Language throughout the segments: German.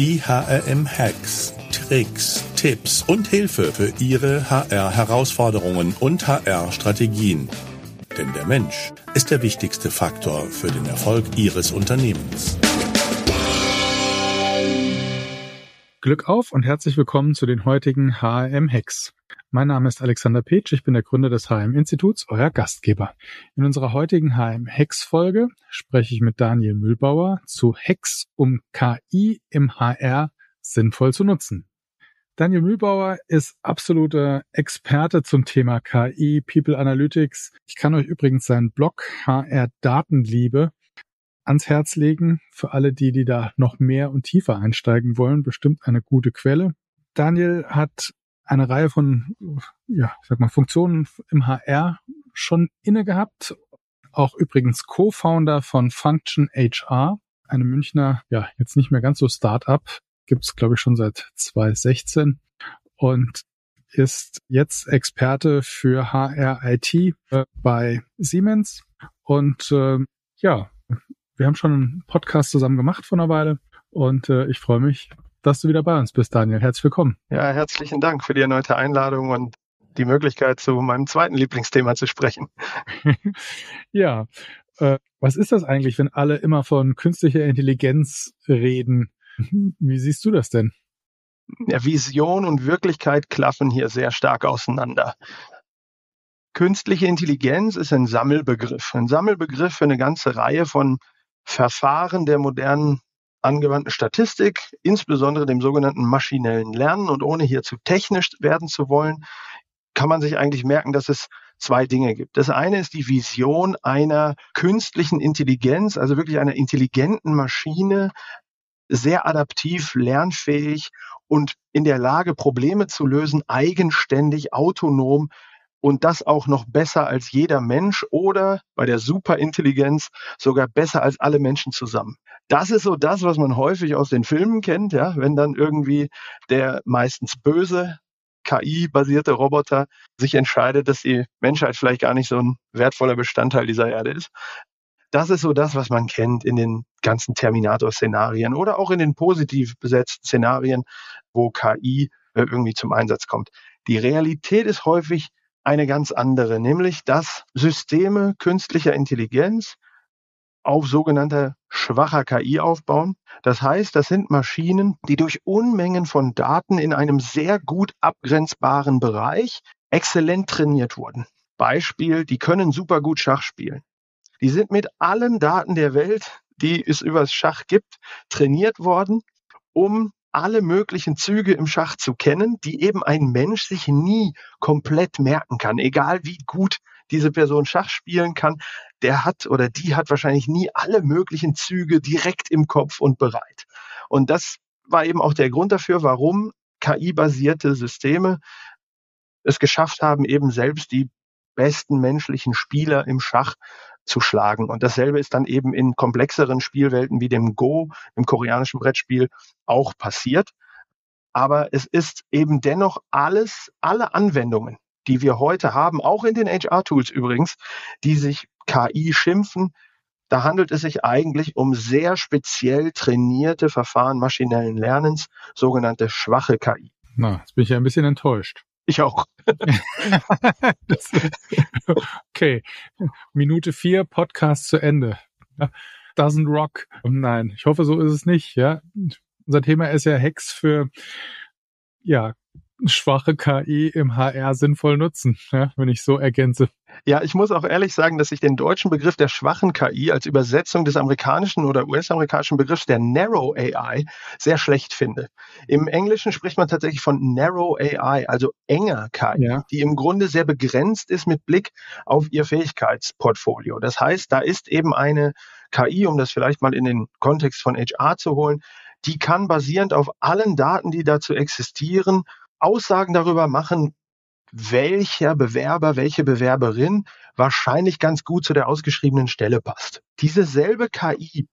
Die HRM-Hacks, Tricks, Tipps und Hilfe für Ihre HR-Herausforderungen und HR-Strategien. Denn der Mensch ist der wichtigste Faktor für den Erfolg Ihres Unternehmens. Glück auf und herzlich willkommen zu den heutigen HRM-Hacks. Mein Name ist Alexander Petsch, ich bin der Gründer des HM-Instituts, euer Gastgeber. In unserer heutigen HM-Hacks-Folge spreche ich mit Daniel Mühlbauer zu Hacks, um KI im HR sinnvoll zu nutzen. Daniel Mühlbauer ist absoluter Experte zum Thema KI, People Analytics. Ich kann euch übrigens seinen Blog HR Datenliebe ans Herz legen. Für alle die, die da noch mehr und tiefer einsteigen wollen, bestimmt eine gute Quelle. Daniel hat eine Reihe von, ja, ich sag mal, Funktionen im HR schon inne gehabt. Auch übrigens Co-Founder von Function HR, eine Münchner, ja, jetzt nicht mehr ganz so Start-up, gibt's glaube ich schon seit 2016 und ist jetzt Experte für HR IT äh, bei Siemens und äh, ja, wir haben schon einen Podcast zusammen gemacht vor einer Weile und äh, ich freue mich, dass du wieder bei uns bist, Daniel. Herzlich willkommen. Ja, herzlichen Dank für die erneute Einladung und die Möglichkeit, zu meinem zweiten Lieblingsthema zu sprechen. ja, äh, was ist das eigentlich, wenn alle immer von künstlicher Intelligenz reden? Wie siehst du das denn? Ja, Vision und Wirklichkeit klaffen hier sehr stark auseinander. Künstliche Intelligenz ist ein Sammelbegriff, ein Sammelbegriff für eine ganze Reihe von Verfahren der modernen angewandten Statistik, insbesondere dem sogenannten maschinellen Lernen. Und ohne hier zu technisch werden zu wollen, kann man sich eigentlich merken, dass es zwei Dinge gibt. Das eine ist die Vision einer künstlichen Intelligenz, also wirklich einer intelligenten Maschine, sehr adaptiv, lernfähig und in der Lage, Probleme zu lösen, eigenständig, autonom und das auch noch besser als jeder Mensch oder bei der Superintelligenz sogar besser als alle Menschen zusammen. Das ist so das, was man häufig aus den Filmen kennt, ja, wenn dann irgendwie der meistens böse KI-basierte Roboter sich entscheidet, dass die Menschheit vielleicht gar nicht so ein wertvoller Bestandteil dieser Erde ist. Das ist so das, was man kennt in den ganzen Terminator-Szenarien oder auch in den positiv besetzten Szenarien, wo KI äh, irgendwie zum Einsatz kommt. Die Realität ist häufig eine ganz andere, nämlich dass Systeme künstlicher Intelligenz auf sogenannte schwacher KI aufbauen. Das heißt, das sind Maschinen, die durch Unmengen von Daten in einem sehr gut abgrenzbaren Bereich exzellent trainiert wurden. Beispiel, die können super gut Schach spielen. Die sind mit allen Daten der Welt, die es übers Schach gibt, trainiert worden, um alle möglichen Züge im Schach zu kennen, die eben ein Mensch sich nie komplett merken kann, egal wie gut diese Person Schach spielen kann, der hat oder die hat wahrscheinlich nie alle möglichen Züge direkt im Kopf und bereit. Und das war eben auch der Grund dafür, warum KI-basierte Systeme es geschafft haben, eben selbst die besten menschlichen Spieler im Schach zu schlagen. Und dasselbe ist dann eben in komplexeren Spielwelten wie dem Go, im koreanischen Brettspiel, auch passiert. Aber es ist eben dennoch alles, alle Anwendungen, die wir heute haben, auch in den HR-Tools übrigens, die sich KI schimpfen, da handelt es sich eigentlich um sehr speziell trainierte Verfahren maschinellen Lernens, sogenannte schwache KI. Na, jetzt bin ich ja ein bisschen enttäuscht. Ich auch. das, okay, Minute vier, Podcast zu Ende. Doesn't rock. Nein, ich hoffe, so ist es nicht. Ja, unser Thema ist ja Hacks für ja schwache KI im HR sinnvoll nutzen, ja, wenn ich so ergänze. Ja, ich muss auch ehrlich sagen, dass ich den deutschen Begriff der schwachen KI als Übersetzung des amerikanischen oder US-amerikanischen Begriffs der Narrow AI sehr schlecht finde. Im Englischen spricht man tatsächlich von Narrow AI, also enger KI, ja. die im Grunde sehr begrenzt ist mit Blick auf ihr Fähigkeitsportfolio. Das heißt, da ist eben eine KI, um das vielleicht mal in den Kontext von HR zu holen, die kann basierend auf allen Daten, die dazu existieren, Aussagen darüber machen, welcher Bewerber, welche Bewerberin wahrscheinlich ganz gut zu der ausgeschriebenen Stelle passt. Diese selbe KI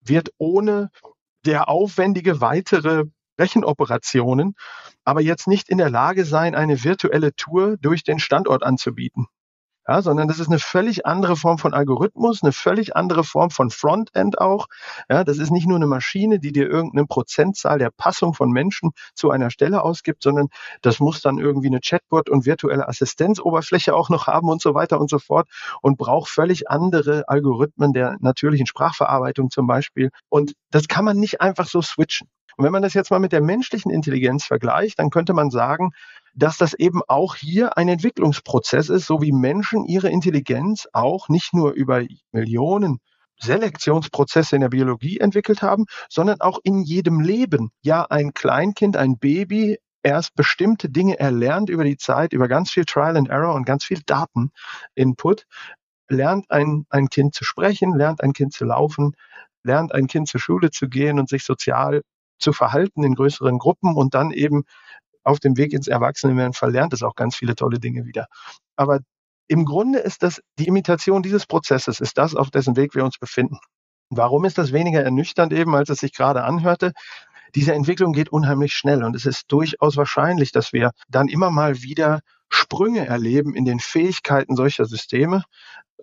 wird ohne der aufwendige weitere Rechenoperationen aber jetzt nicht in der Lage sein, eine virtuelle Tour durch den Standort anzubieten. Ja, sondern das ist eine völlig andere Form von Algorithmus, eine völlig andere Form von Frontend auch. Ja, das ist nicht nur eine Maschine, die dir irgendeine Prozentzahl der Passung von Menschen zu einer Stelle ausgibt, sondern das muss dann irgendwie eine Chatbot und virtuelle Assistenzoberfläche auch noch haben und so weiter und so fort und braucht völlig andere Algorithmen der natürlichen Sprachverarbeitung zum Beispiel. Und das kann man nicht einfach so switchen. Und wenn man das jetzt mal mit der menschlichen Intelligenz vergleicht, dann könnte man sagen, dass das eben auch hier ein Entwicklungsprozess ist, so wie Menschen ihre Intelligenz auch nicht nur über Millionen Selektionsprozesse in der Biologie entwickelt haben, sondern auch in jedem Leben. Ja, ein Kleinkind, ein Baby erst bestimmte Dinge erlernt über die Zeit, über ganz viel Trial and Error und ganz viel Dateninput, lernt ein, ein Kind zu sprechen, lernt ein Kind zu laufen, lernt ein Kind zur Schule zu gehen und sich sozial zu verhalten in größeren Gruppen und dann eben auf dem Weg ins Erwachsenenwerden verlernt es auch ganz viele tolle Dinge wieder. Aber im Grunde ist das die Imitation dieses Prozesses, ist das, auf dessen Weg wir uns befinden. Warum ist das weniger ernüchternd eben, als es sich gerade anhörte? Diese Entwicklung geht unheimlich schnell und es ist durchaus wahrscheinlich, dass wir dann immer mal wieder Sprünge erleben in den Fähigkeiten solcher Systeme.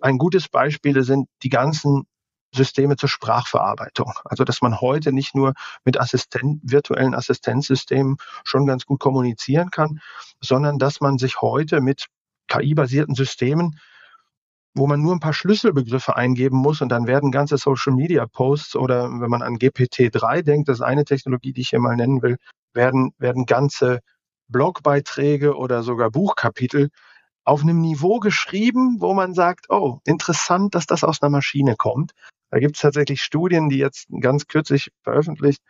Ein gutes Beispiel sind die ganzen Systeme zur Sprachverarbeitung. Also dass man heute nicht nur mit Assistent, virtuellen Assistenzsystemen schon ganz gut kommunizieren kann, sondern dass man sich heute mit KI-basierten Systemen, wo man nur ein paar Schlüsselbegriffe eingeben muss und dann werden ganze Social-Media-Posts oder wenn man an GPT-3 denkt, das ist eine Technologie, die ich hier mal nennen will, werden, werden ganze Blogbeiträge oder sogar Buchkapitel auf einem Niveau geschrieben, wo man sagt, oh, interessant, dass das aus einer Maschine kommt. Da gibt es tatsächlich Studien, die jetzt ganz kürzlich veröffentlicht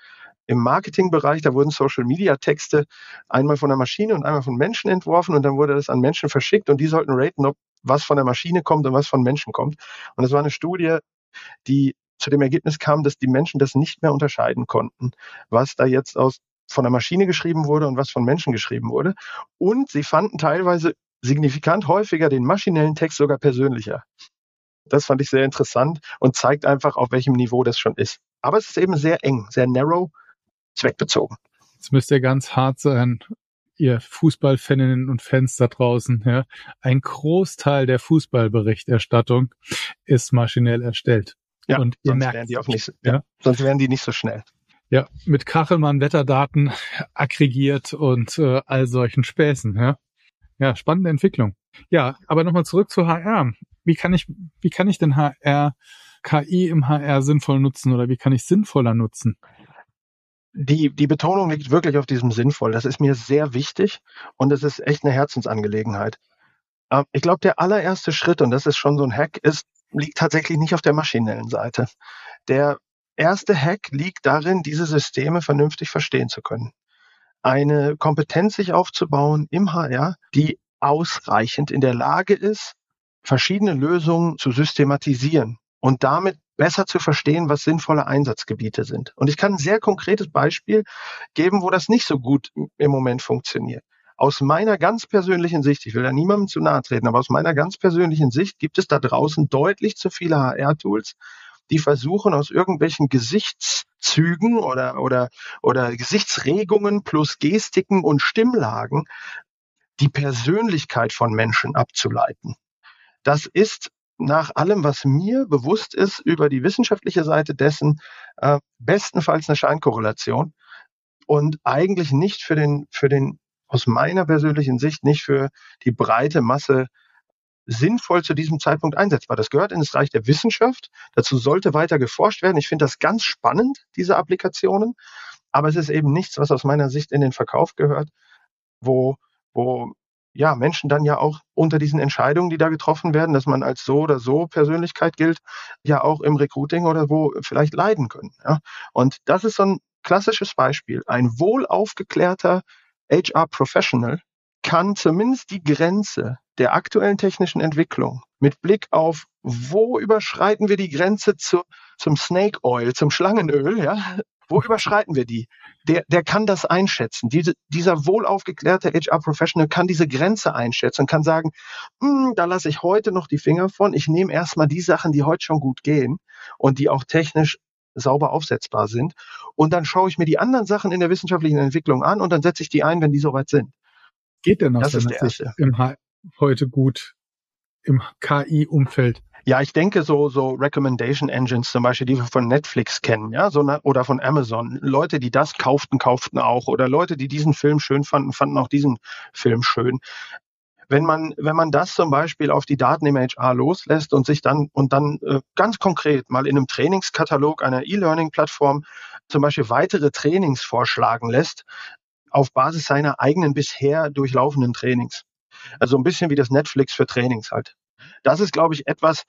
im Marketingbereich, da wurden Social-Media-Texte einmal von der Maschine und einmal von Menschen entworfen und dann wurde das an Menschen verschickt und die sollten raten, ob was von der Maschine kommt und was von Menschen kommt. Und das war eine Studie, die zu dem Ergebnis kam, dass die Menschen das nicht mehr unterscheiden konnten, was da jetzt aus von der Maschine geschrieben wurde und was von Menschen geschrieben wurde. Und sie fanden teilweise signifikant häufiger den maschinellen Text sogar persönlicher. Das fand ich sehr interessant und zeigt einfach, auf welchem Niveau das schon ist. Aber es ist eben sehr eng, sehr narrow, zweckbezogen. Es müsste ganz hart sein, ihr Fußballfaninnen und Fans da draußen. Ja. Ein Großteil der Fußballberichterstattung ist maschinell erstellt. Ja, und ihr sonst merkt, wären die auch nicht, ja, sonst wären die nicht so schnell. Ja, mit Kachelmann Wetterdaten aggregiert und äh, all solchen Späßen. Ja, ja spannende Entwicklung. Ja, aber nochmal zurück zu HR wie kann ich, wie kann ich denn HR, KI im HR sinnvoll nutzen oder wie kann ich sinnvoller nutzen? Die, die Betonung liegt wirklich auf diesem sinnvoll. Das ist mir sehr wichtig und das ist echt eine Herzensangelegenheit. Ähm, ich glaube, der allererste Schritt, und das ist schon so ein Hack, ist, liegt tatsächlich nicht auf der maschinellen Seite. Der erste Hack liegt darin, diese Systeme vernünftig verstehen zu können. Eine Kompetenz sich aufzubauen im HR, die ausreichend in der Lage ist, verschiedene Lösungen zu systematisieren und damit besser zu verstehen, was sinnvolle Einsatzgebiete sind. Und ich kann ein sehr konkretes Beispiel geben, wo das nicht so gut im Moment funktioniert. Aus meiner ganz persönlichen Sicht, ich will da niemandem zu nahe treten, aber aus meiner ganz persönlichen Sicht gibt es da draußen deutlich zu viele HR-Tools, die versuchen aus irgendwelchen Gesichtszügen oder, oder, oder Gesichtsregungen plus Gestiken und Stimmlagen die Persönlichkeit von Menschen abzuleiten. Das ist nach allem, was mir bewusst ist über die wissenschaftliche Seite dessen, äh, bestenfalls eine Scheinkorrelation und eigentlich nicht für den, für den, aus meiner persönlichen Sicht, nicht für die breite Masse sinnvoll zu diesem Zeitpunkt einsetzbar. Das gehört in das Reich der Wissenschaft. Dazu sollte weiter geforscht werden. Ich finde das ganz spannend, diese Applikationen. Aber es ist eben nichts, was aus meiner Sicht in den Verkauf gehört, wo, wo ja, Menschen dann ja auch unter diesen Entscheidungen, die da getroffen werden, dass man als so oder so Persönlichkeit gilt, ja auch im Recruiting oder wo vielleicht leiden können. Ja. Und das ist so ein klassisches Beispiel. Ein wohl aufgeklärter HR-Professional kann zumindest die Grenze der aktuellen technischen Entwicklung mit Blick auf, wo überschreiten wir die Grenze zu, zum Snake Oil, zum Schlangenöl, ja, wo überschreiten wir die? Der, der kann das einschätzen. Diese, dieser wohlaufgeklärte HR-Professional kann diese Grenze einschätzen und kann sagen, hm, da lasse ich heute noch die Finger von. Ich nehme erstmal die Sachen, die heute schon gut gehen und die auch technisch sauber aufsetzbar sind. Und dann schaue ich mir die anderen Sachen in der wissenschaftlichen Entwicklung an und dann setze ich die ein, wenn die soweit sind. Geht denn aus das ist der Sicht im heute gut im KI-Umfeld? Ja, ich denke so, so Recommendation Engines zum Beispiel, die wir von Netflix kennen, ja, so, oder von Amazon. Leute, die das kauften, kauften auch. Oder Leute, die diesen Film schön fanden, fanden auch diesen Film schön. Wenn man, wenn man das zum Beispiel auf die Daten im HR loslässt und sich dann und dann äh, ganz konkret mal in einem Trainingskatalog einer E-Learning-Plattform zum Beispiel weitere Trainings vorschlagen lässt, auf Basis seiner eigenen bisher durchlaufenden Trainings. Also ein bisschen wie das Netflix für Trainings halt. Das ist, glaube ich, etwas,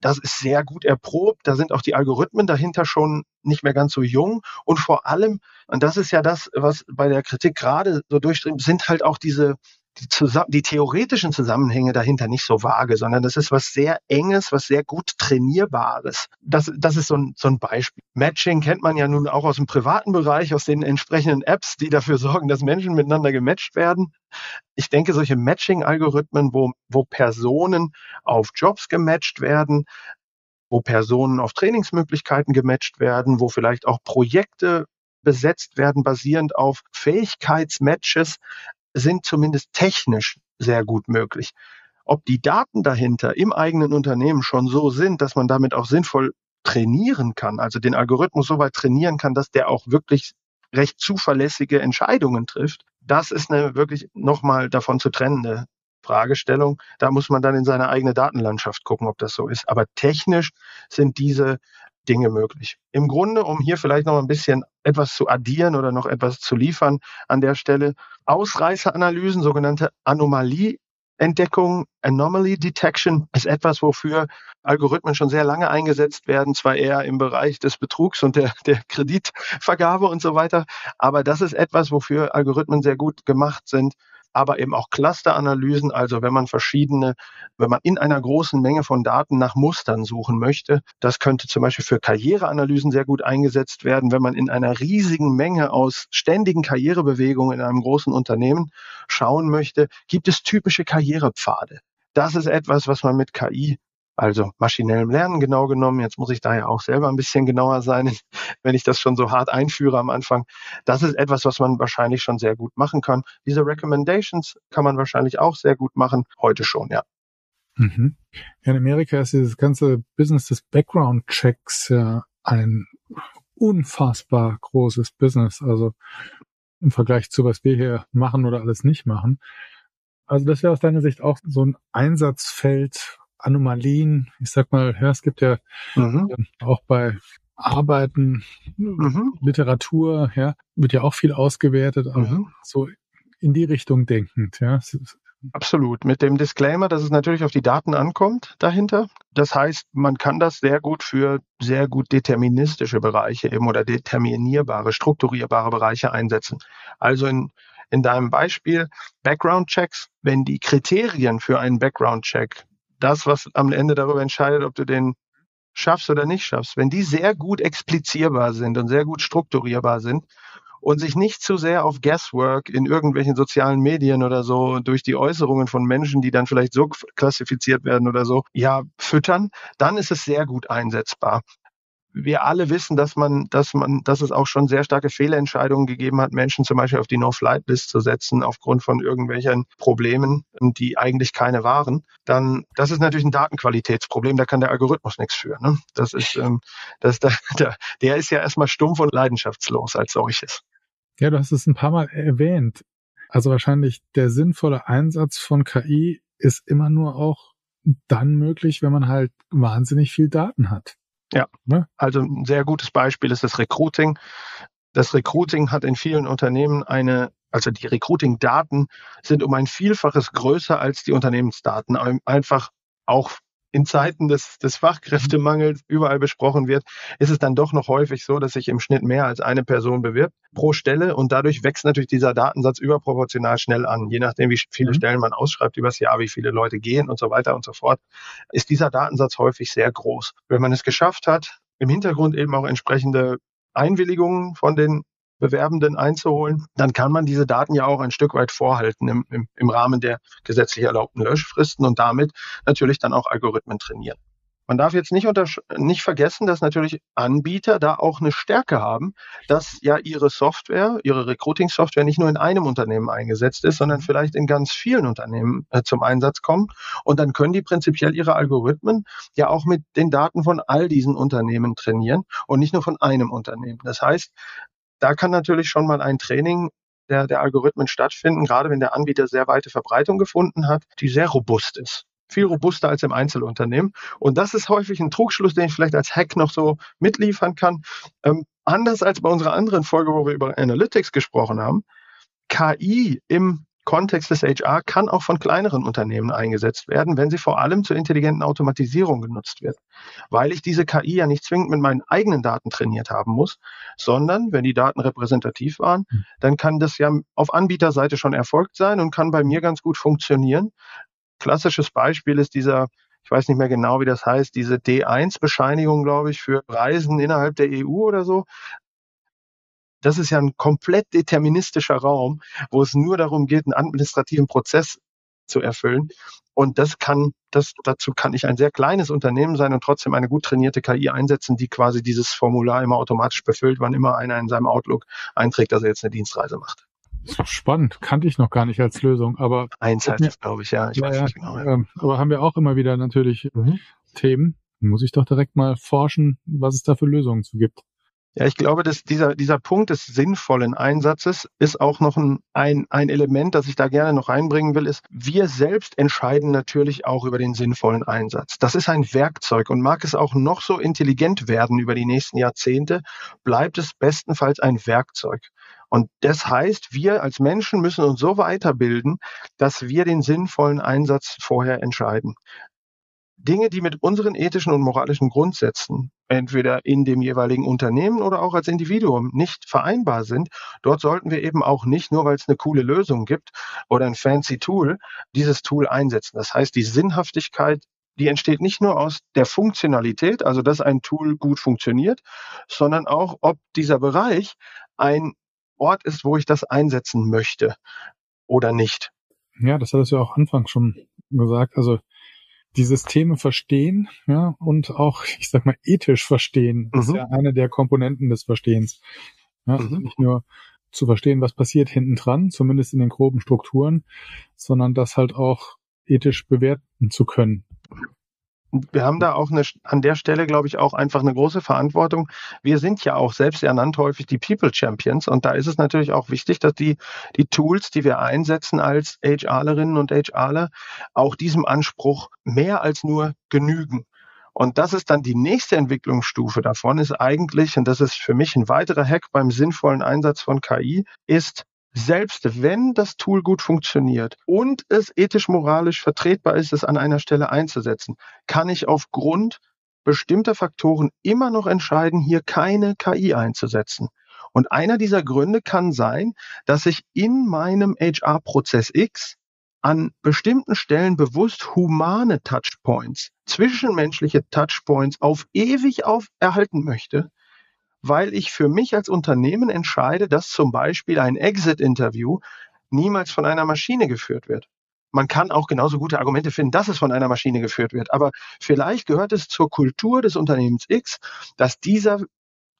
das ist sehr gut erprobt. Da sind auch die Algorithmen dahinter schon nicht mehr ganz so jung. Und vor allem, und das ist ja das, was bei der Kritik gerade so durchströmt, sind halt auch diese, die, die theoretischen Zusammenhänge dahinter nicht so vage, sondern das ist was sehr Enges, was sehr gut Trainierbares. Das, das ist so ein, so ein Beispiel. Matching kennt man ja nun auch aus dem privaten Bereich, aus den entsprechenden Apps, die dafür sorgen, dass Menschen miteinander gematcht werden. Ich denke, solche Matching-Algorithmen, wo, wo Personen auf Jobs gematcht werden, wo Personen auf Trainingsmöglichkeiten gematcht werden, wo vielleicht auch Projekte besetzt werden, basierend auf Fähigkeitsmatches sind zumindest technisch sehr gut möglich. Ob die Daten dahinter im eigenen Unternehmen schon so sind, dass man damit auch sinnvoll trainieren kann, also den Algorithmus so weit trainieren kann, dass der auch wirklich recht zuverlässige Entscheidungen trifft, das ist eine wirklich nochmal davon zu trennende Fragestellung. Da muss man dann in seine eigene Datenlandschaft gucken, ob das so ist. Aber technisch sind diese Dinge möglich. Im Grunde, um hier vielleicht noch ein bisschen etwas zu addieren oder noch etwas zu liefern an der Stelle, Ausreißeranalysen, sogenannte Anomalie Entdeckung, Anomaly Detection ist etwas, wofür Algorithmen schon sehr lange eingesetzt werden, zwar eher im Bereich des Betrugs und der, der Kreditvergabe und so weiter, aber das ist etwas, wofür Algorithmen sehr gut gemacht sind, aber eben auch Clusteranalysen, also wenn man verschiedene, wenn man in einer großen Menge von Daten nach Mustern suchen möchte. Das könnte zum Beispiel für Karriereanalysen sehr gut eingesetzt werden, wenn man in einer riesigen Menge aus ständigen Karrierebewegungen in einem großen Unternehmen schauen möchte, gibt es typische Karrierepfade. Das ist etwas, was man mit KI also maschinellem Lernen genau genommen. Jetzt muss ich da ja auch selber ein bisschen genauer sein, wenn ich das schon so hart einführe am Anfang. Das ist etwas, was man wahrscheinlich schon sehr gut machen kann. Diese Recommendations kann man wahrscheinlich auch sehr gut machen, heute schon, ja. Mhm. In Amerika ist dieses ganze Business des Background-Checks ja ein unfassbar großes Business. Also im Vergleich zu was wir hier machen oder alles nicht machen. Also das wäre aus deiner Sicht auch so ein Einsatzfeld, Anomalien. Ich sag mal, ja, es gibt ja mhm. äh, auch bei Arbeiten, mhm. Literatur, ja, wird ja auch viel ausgewertet, aber mhm. so in die Richtung denkend, ja. Absolut. Mit dem Disclaimer, dass es natürlich auf die Daten ankommt dahinter. Das heißt, man kann das sehr gut für sehr gut deterministische Bereiche eben oder determinierbare, strukturierbare Bereiche einsetzen. Also in, in deinem Beispiel Background Checks, wenn die Kriterien für einen Background Check das, was am Ende darüber entscheidet, ob du den schaffst oder nicht schaffst, wenn die sehr gut explizierbar sind und sehr gut strukturierbar sind und sich nicht zu sehr auf Guesswork in irgendwelchen sozialen Medien oder so durch die Äußerungen von Menschen, die dann vielleicht so klassifiziert werden oder so, ja, füttern, dann ist es sehr gut einsetzbar wir alle wissen, dass man, dass man, dass es auch schon sehr starke Fehlentscheidungen gegeben hat, Menschen zum Beispiel auf die No-Flight-List zu setzen aufgrund von irgendwelchen Problemen, die eigentlich keine waren. Dann, das ist natürlich ein Datenqualitätsproblem. Da kann der Algorithmus nichts für. Ne? Das ist, ähm, das, der, der, der ist ja erstmal stumpf und leidenschaftslos als solches. Ja, du hast es ein paar Mal erwähnt. Also wahrscheinlich der sinnvolle Einsatz von KI ist immer nur auch dann möglich, wenn man halt wahnsinnig viel Daten hat. Ja, ne? also ein sehr gutes Beispiel ist das Recruiting. Das Recruiting hat in vielen Unternehmen eine, also die Recruiting-Daten sind um ein Vielfaches größer als die Unternehmensdaten. Einfach auch in Zeiten des, des Fachkräftemangels überall besprochen wird, ist es dann doch noch häufig so, dass sich im Schnitt mehr als eine Person bewirbt pro Stelle und dadurch wächst natürlich dieser Datensatz überproportional schnell an. Je nachdem, wie viele mhm. Stellen man ausschreibt übers Jahr, wie viele Leute gehen und so weiter und so fort, ist dieser Datensatz häufig sehr groß. Wenn man es geschafft hat, im Hintergrund eben auch entsprechende Einwilligungen von den Bewerbenden einzuholen, dann kann man diese Daten ja auch ein Stück weit vorhalten im, im, im Rahmen der gesetzlich erlaubten Löschfristen und damit natürlich dann auch Algorithmen trainieren. Man darf jetzt nicht, nicht vergessen, dass natürlich Anbieter da auch eine Stärke haben, dass ja ihre Software, ihre Recruiting-Software nicht nur in einem Unternehmen eingesetzt ist, sondern vielleicht in ganz vielen Unternehmen äh, zum Einsatz kommt. Und dann können die prinzipiell ihre Algorithmen ja auch mit den Daten von all diesen Unternehmen trainieren und nicht nur von einem Unternehmen. Das heißt, da kann natürlich schon mal ein Training der, der Algorithmen stattfinden, gerade wenn der Anbieter sehr weite Verbreitung gefunden hat, die sehr robust ist viel robuster als im Einzelunternehmen. Und das ist häufig ein Trugschluss, den ich vielleicht als Hack noch so mitliefern kann. Ähm, anders als bei unserer anderen Folge, wo wir über Analytics gesprochen haben, KI im Kontext des HR kann auch von kleineren Unternehmen eingesetzt werden, wenn sie vor allem zur intelligenten Automatisierung genutzt wird. Weil ich diese KI ja nicht zwingend mit meinen eigenen Daten trainiert haben muss, sondern wenn die Daten repräsentativ waren, hm. dann kann das ja auf Anbieterseite schon erfolgt sein und kann bei mir ganz gut funktionieren, klassisches Beispiel ist dieser, ich weiß nicht mehr genau, wie das heißt, diese D1-Bescheinigung, glaube ich, für Reisen innerhalb der EU oder so. Das ist ja ein komplett deterministischer Raum, wo es nur darum geht, einen administrativen Prozess zu erfüllen. Und das kann, das, dazu kann ich ein sehr kleines Unternehmen sein und trotzdem eine gut trainierte KI einsetzen, die quasi dieses Formular immer automatisch befüllt, wann immer einer in seinem Outlook einträgt, dass er jetzt eine Dienstreise macht. Spannend, kannte ich noch gar nicht als Lösung, aber. Eins heißt es, glaube ich, ja. Ich ja, weiß nicht genau. Ja. Ähm, aber haben wir auch immer wieder natürlich mhm. Themen. Muss ich doch direkt mal forschen, was es da für Lösungen zu gibt. Ja, ich glaube, dass dieser, dieser Punkt des sinnvollen Einsatzes ist auch noch ein, ein, ein Element, das ich da gerne noch reinbringen will, ist, wir selbst entscheiden natürlich auch über den sinnvollen Einsatz. Das ist ein Werkzeug und mag es auch noch so intelligent werden über die nächsten Jahrzehnte, bleibt es bestenfalls ein Werkzeug. Und das heißt, wir als Menschen müssen uns so weiterbilden, dass wir den sinnvollen Einsatz vorher entscheiden. Dinge, die mit unseren ethischen und moralischen Grundsätzen entweder in dem jeweiligen Unternehmen oder auch als Individuum nicht vereinbar sind, dort sollten wir eben auch nicht, nur weil es eine coole Lösung gibt oder ein fancy Tool, dieses Tool einsetzen. Das heißt, die Sinnhaftigkeit die entsteht nicht nur aus der Funktionalität, also dass ein Tool gut funktioniert, sondern auch, ob dieser Bereich ein Ort ist, wo ich das einsetzen möchte oder nicht. Ja, das hat es ja auch anfangs schon gesagt. Also die Systeme verstehen, ja, und auch, ich sag mal, ethisch verstehen, mhm. ist ja eine der Komponenten des Verstehens. Ja, mhm. Nicht nur zu verstehen, was passiert hinten dran, zumindest in den groben Strukturen, sondern das halt auch ethisch bewerten zu können wir haben da auch eine, an der Stelle, glaube ich, auch einfach eine große Verantwortung. Wir sind ja auch selbst ernannt häufig die People Champions und da ist es natürlich auch wichtig, dass die, die Tools, die wir einsetzen als HRlerinnen und HRler, auch diesem Anspruch mehr als nur genügen. Und das ist dann die nächste Entwicklungsstufe davon, ist eigentlich, und das ist für mich ein weiterer Hack beim sinnvollen Einsatz von KI, ist selbst wenn das Tool gut funktioniert und es ethisch-moralisch vertretbar ist, es an einer Stelle einzusetzen, kann ich aufgrund bestimmter Faktoren immer noch entscheiden, hier keine KI einzusetzen. Und einer dieser Gründe kann sein, dass ich in meinem HR-Prozess X an bestimmten Stellen bewusst humane Touchpoints, zwischenmenschliche Touchpoints auf ewig auf erhalten möchte, weil ich für mich als Unternehmen entscheide, dass zum Beispiel ein Exit-Interview niemals von einer Maschine geführt wird. Man kann auch genauso gute Argumente finden, dass es von einer Maschine geführt wird. Aber vielleicht gehört es zur Kultur des Unternehmens X, dass dieser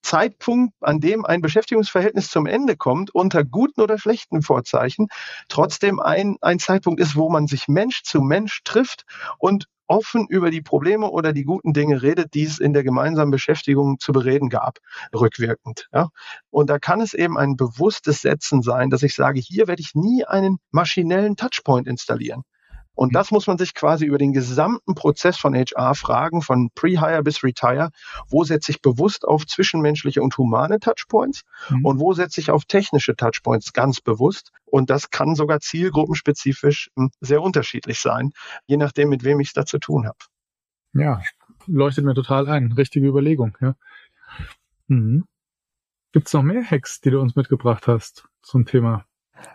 Zeitpunkt, an dem ein Beschäftigungsverhältnis zum Ende kommt, unter guten oder schlechten Vorzeichen, trotzdem ein, ein Zeitpunkt ist, wo man sich Mensch zu Mensch trifft und offen über die Probleme oder die guten Dinge redet, die es in der gemeinsamen Beschäftigung zu bereden gab, rückwirkend. Ja. Und da kann es eben ein bewusstes Setzen sein, dass ich sage, hier werde ich nie einen maschinellen Touchpoint installieren. Und mhm. das muss man sich quasi über den gesamten Prozess von HR fragen, von Pre-Hire bis Retire. Wo setze ich bewusst auf zwischenmenschliche und humane Touchpoints? Mhm. Und wo setze ich auf technische Touchpoints ganz bewusst? Und das kann sogar zielgruppenspezifisch hm, sehr unterschiedlich sein, je nachdem, mit wem ich es da zu tun habe. Ja, leuchtet mir total ein. Richtige Überlegung, ja. Mhm. Gibt es noch mehr Hacks, die du uns mitgebracht hast zum Thema?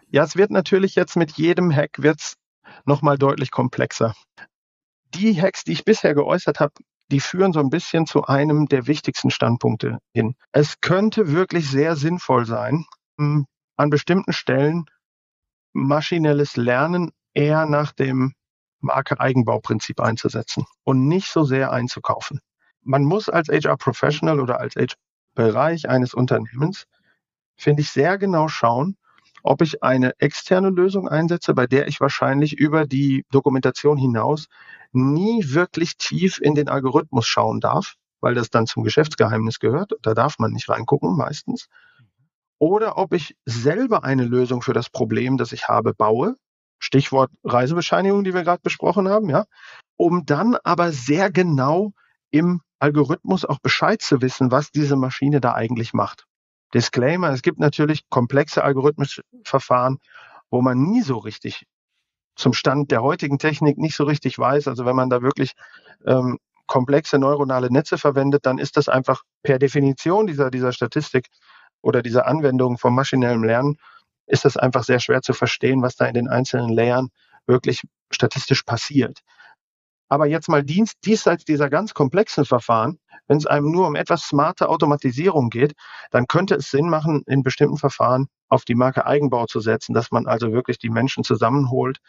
Ja, es wird natürlich jetzt mit jedem Hack wird's nochmal deutlich komplexer. Die Hacks, die ich bisher geäußert habe, die führen so ein bisschen zu einem der wichtigsten Standpunkte hin. Es könnte wirklich sehr sinnvoll sein, hm, an bestimmten Stellen maschinelles Lernen eher nach dem Marke-Eigenbauprinzip einzusetzen und nicht so sehr einzukaufen. Man muss als HR-Professional oder als HR-Bereich eines Unternehmens, finde ich, sehr genau schauen, ob ich eine externe Lösung einsetze, bei der ich wahrscheinlich über die Dokumentation hinaus nie wirklich tief in den Algorithmus schauen darf, weil das dann zum Geschäftsgeheimnis gehört. Da darf man nicht reingucken meistens. Oder ob ich selber eine Lösung für das Problem, das ich habe, baue. Stichwort Reisebescheinigung, die wir gerade besprochen haben, ja. Um dann aber sehr genau im Algorithmus auch Bescheid zu wissen, was diese Maschine da eigentlich macht. Disclaimer, es gibt natürlich komplexe algorithmische Verfahren, wo man nie so richtig zum Stand der heutigen Technik nicht so richtig weiß. Also wenn man da wirklich ähm, komplexe neuronale Netze verwendet, dann ist das einfach per Definition dieser, dieser Statistik oder dieser Anwendung vom maschinellen Lernen, ist das einfach sehr schwer zu verstehen, was da in den einzelnen Layern wirklich statistisch passiert. Aber jetzt mal dienst, diesseits dieser ganz komplexen Verfahren, wenn es einem nur um etwas smarte Automatisierung geht, dann könnte es Sinn machen, in bestimmten Verfahren auf die Marke Eigenbau zu setzen, dass man also wirklich die Menschen zusammenholt,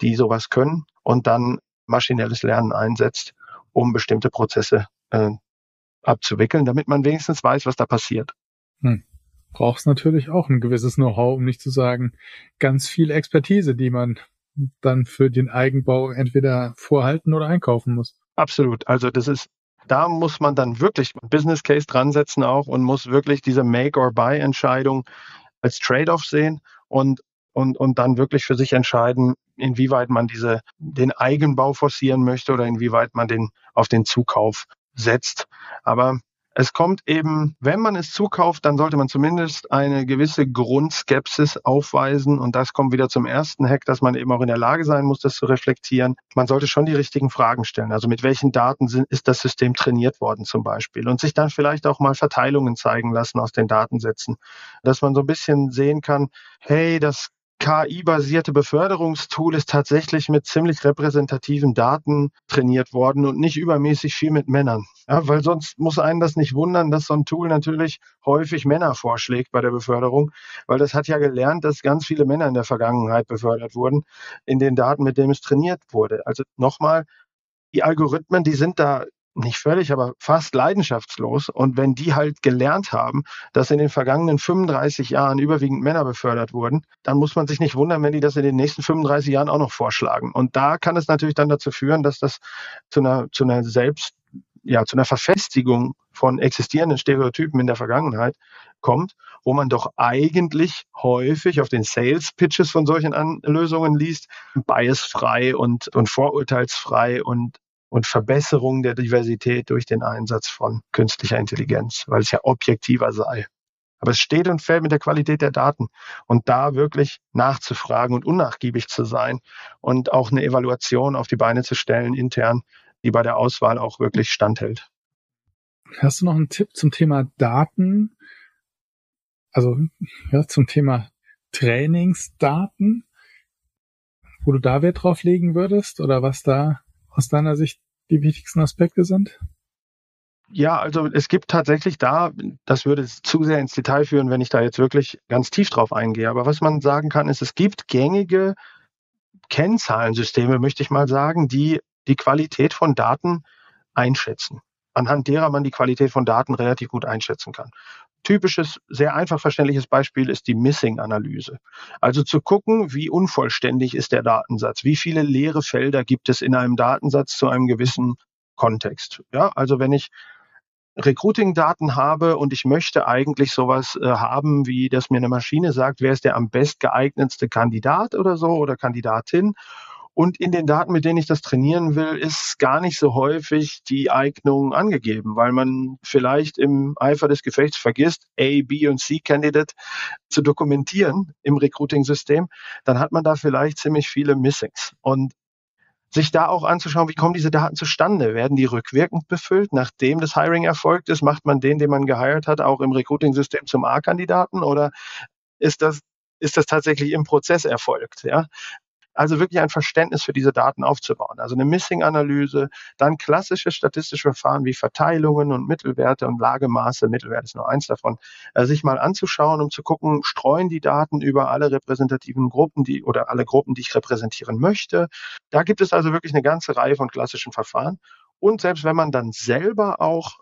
die sowas können und dann maschinelles Lernen einsetzt, um bestimmte Prozesse äh, abzuwickeln, damit man wenigstens weiß, was da passiert. Hm. Braucht natürlich auch ein gewisses Know-how, um nicht zu sagen, ganz viel Expertise, die man dann für den Eigenbau entweder vorhalten oder einkaufen muss. Absolut. Also das ist, da muss man dann wirklich Business Case dran setzen auch und muss wirklich diese Make or Buy Entscheidung als Trade-off sehen und und, und dann wirklich für sich entscheiden, inwieweit man diese, den Eigenbau forcieren möchte oder inwieweit man den auf den Zukauf setzt. Aber es kommt eben, wenn man es zukauft, dann sollte man zumindest eine gewisse Grundskepsis aufweisen. Und das kommt wieder zum ersten Hack, dass man eben auch in der Lage sein muss, das zu reflektieren. Man sollte schon die richtigen Fragen stellen. Also mit welchen Daten sind, ist das System trainiert worden zum Beispiel? Und sich dann vielleicht auch mal Verteilungen zeigen lassen aus den Datensätzen. Dass man so ein bisschen sehen kann, hey, das KI-basierte Beförderungstool ist tatsächlich mit ziemlich repräsentativen Daten trainiert worden und nicht übermäßig viel mit Männern. Ja, weil sonst muss einen das nicht wundern, dass so ein Tool natürlich häufig Männer vorschlägt bei der Beförderung, weil das hat ja gelernt, dass ganz viele Männer in der Vergangenheit befördert wurden in den Daten, mit denen es trainiert wurde. Also nochmal, die Algorithmen, die sind da nicht völlig, aber fast leidenschaftslos. Und wenn die halt gelernt haben, dass in den vergangenen 35 Jahren überwiegend Männer befördert wurden, dann muss man sich nicht wundern, wenn die das in den nächsten 35 Jahren auch noch vorschlagen. Und da kann es natürlich dann dazu führen, dass das zu einer, zu einer selbst, ja, zu einer Verfestigung von existierenden Stereotypen in der Vergangenheit kommt, wo man doch eigentlich häufig auf den Sales Pitches von solchen An Lösungen liest, biasfrei und, und vorurteilsfrei und und Verbesserung der Diversität durch den Einsatz von künstlicher Intelligenz, weil es ja objektiver sei. Aber es steht und fällt mit der Qualität der Daten und da wirklich nachzufragen und unnachgiebig zu sein und auch eine Evaluation auf die Beine zu stellen intern, die bei der Auswahl auch wirklich standhält. Hast du noch einen Tipp zum Thema Daten? Also ja, zum Thema Trainingsdaten, wo du da Wert drauf legen würdest oder was da aus deiner Sicht die wichtigsten Aspekte sind? Ja, also es gibt tatsächlich da, das würde zu sehr ins Detail führen, wenn ich da jetzt wirklich ganz tief drauf eingehe. Aber was man sagen kann, ist, es gibt gängige Kennzahlensysteme, möchte ich mal sagen, die die Qualität von Daten einschätzen, anhand derer man die Qualität von Daten relativ gut einschätzen kann typisches, sehr einfach verständliches Beispiel ist die Missing-Analyse. Also zu gucken, wie unvollständig ist der Datensatz, wie viele leere Felder gibt es in einem Datensatz zu einem gewissen Kontext. Ja, also wenn ich Recruiting-Daten habe und ich möchte eigentlich sowas äh, haben, wie dass mir eine Maschine sagt, wer ist der am best geeignetste Kandidat oder so oder Kandidatin und in den Daten, mit denen ich das trainieren will, ist gar nicht so häufig die Eignung angegeben, weil man vielleicht im Eifer des Gefechts vergisst, A, B und C Candidate zu dokumentieren im Recruiting-System. Dann hat man da vielleicht ziemlich viele Missings. Und sich da auch anzuschauen, wie kommen diese Daten zustande? Werden die rückwirkend befüllt? Nachdem das Hiring erfolgt ist, macht man den, den man geheiert hat, auch im Recruiting-System zum A-Kandidaten oder ist das ist das tatsächlich im Prozess erfolgt. Ja? Also wirklich ein Verständnis für diese Daten aufzubauen. Also eine Missing-Analyse, dann klassische statistische Verfahren wie Verteilungen und Mittelwerte und Lagemaße, Mittelwert ist nur eins davon, äh, sich mal anzuschauen, um zu gucken, streuen die Daten über alle repräsentativen Gruppen, die oder alle Gruppen, die ich repräsentieren möchte. Da gibt es also wirklich eine ganze Reihe von klassischen Verfahren. Und selbst wenn man dann selber auch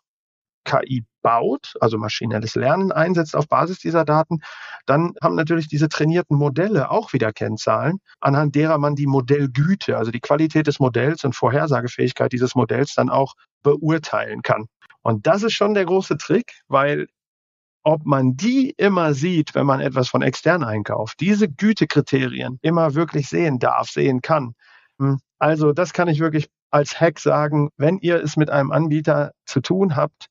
KI baut, also maschinelles Lernen einsetzt auf Basis dieser Daten, dann haben natürlich diese trainierten Modelle auch wieder Kennzahlen, anhand derer man die Modellgüte, also die Qualität des Modells und Vorhersagefähigkeit dieses Modells dann auch beurteilen kann. Und das ist schon der große Trick, weil ob man die immer sieht, wenn man etwas von extern einkauft, diese Gütekriterien immer wirklich sehen darf, sehen kann. Hm, also das kann ich wirklich als Hack sagen, wenn ihr es mit einem Anbieter zu tun habt,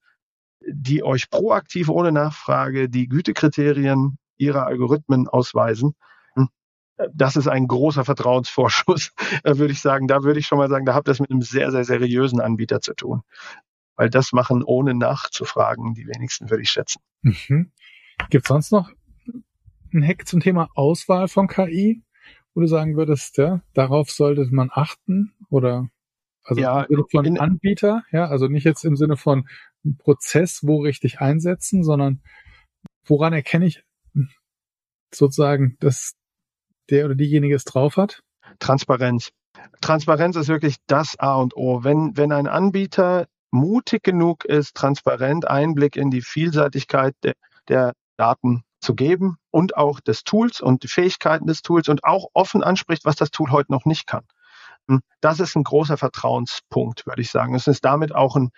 die euch proaktiv ohne Nachfrage die Gütekriterien ihrer Algorithmen ausweisen. Hm, das ist ein großer Vertrauensvorschuss, würde ich sagen. Da würde ich schon mal sagen, da habt ihr es mit einem sehr, sehr seriösen Anbieter zu tun. Weil das machen ohne nachzufragen die wenigsten, würde ich schätzen. Mhm. Gibt es sonst noch einen Hack zum Thema Auswahl von KI, wo du sagen würdest, ja, darauf sollte man achten oder also ja, von in, Anbieter, ja, also nicht jetzt im Sinne von Prozess, wo richtig einsetzen, sondern woran erkenne ich sozusagen, dass der oder diejenige es drauf hat? Transparenz. Transparenz ist wirklich das A und O. Wenn, wenn ein Anbieter mutig genug ist, transparent Einblick in die Vielseitigkeit der, der Daten zu geben und auch des Tools und die Fähigkeiten des Tools und auch offen anspricht, was das Tool heute noch nicht kann. Hm, das ist ein großer Vertrauenspunkt, würde ich sagen. Es ist damit auch ein,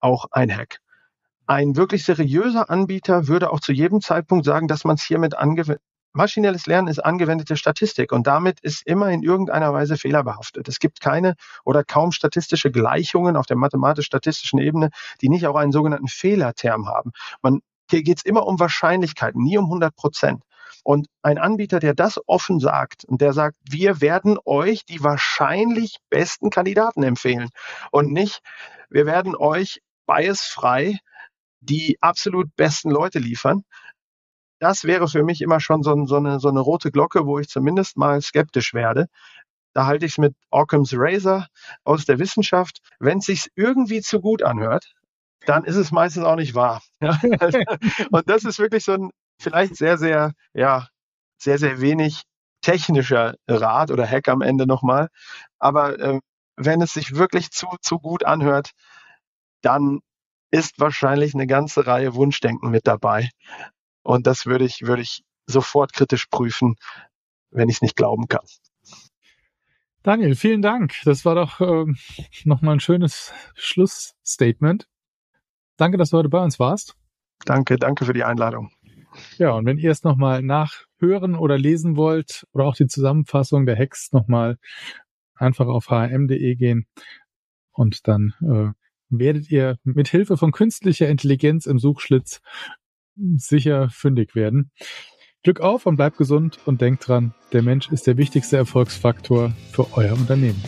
auch ein Hack. Ein wirklich seriöser Anbieter würde auch zu jedem Zeitpunkt sagen, dass man es hiermit angewendet Maschinelles Lernen ist angewendete Statistik und damit ist immer in irgendeiner Weise fehlerbehaftet. Es gibt keine oder kaum statistische Gleichungen auf der mathematisch-statistischen Ebene, die nicht auch einen sogenannten Fehlerterm haben. Man, hier geht es immer um Wahrscheinlichkeiten, nie um 100 Prozent. Und ein Anbieter, der das offen sagt und der sagt, wir werden euch die wahrscheinlich besten Kandidaten empfehlen und nicht, wir werden euch biasfrei die absolut besten Leute liefern. Das wäre für mich immer schon so, so, eine, so eine rote Glocke, wo ich zumindest mal skeptisch werde. Da halte ich es mit Occam's Razor aus der Wissenschaft. Wenn es sich irgendwie zu gut anhört, dann ist es meistens auch nicht wahr. Und das ist wirklich so ein, vielleicht sehr, sehr, ja, sehr, sehr wenig technischer Rat oder Hack am Ende nochmal. Aber äh, wenn es sich wirklich zu, zu gut anhört, dann ist wahrscheinlich eine ganze Reihe Wunschdenken mit dabei. Und das würde ich, würde ich sofort kritisch prüfen, wenn ich es nicht glauben kann. Daniel, vielen Dank. Das war doch ähm, nochmal ein schönes Schlussstatement. Danke, dass du heute bei uns warst. Danke, danke für die Einladung. Ja, und wenn ihr es nochmal nachhören oder lesen wollt oder auch die Zusammenfassung der Hex nochmal einfach auf hm.de gehen und dann äh, werdet ihr mit Hilfe von künstlicher Intelligenz im Suchschlitz sicher fündig werden. Glück auf und bleibt gesund und denkt dran, der Mensch ist der wichtigste Erfolgsfaktor für euer Unternehmen.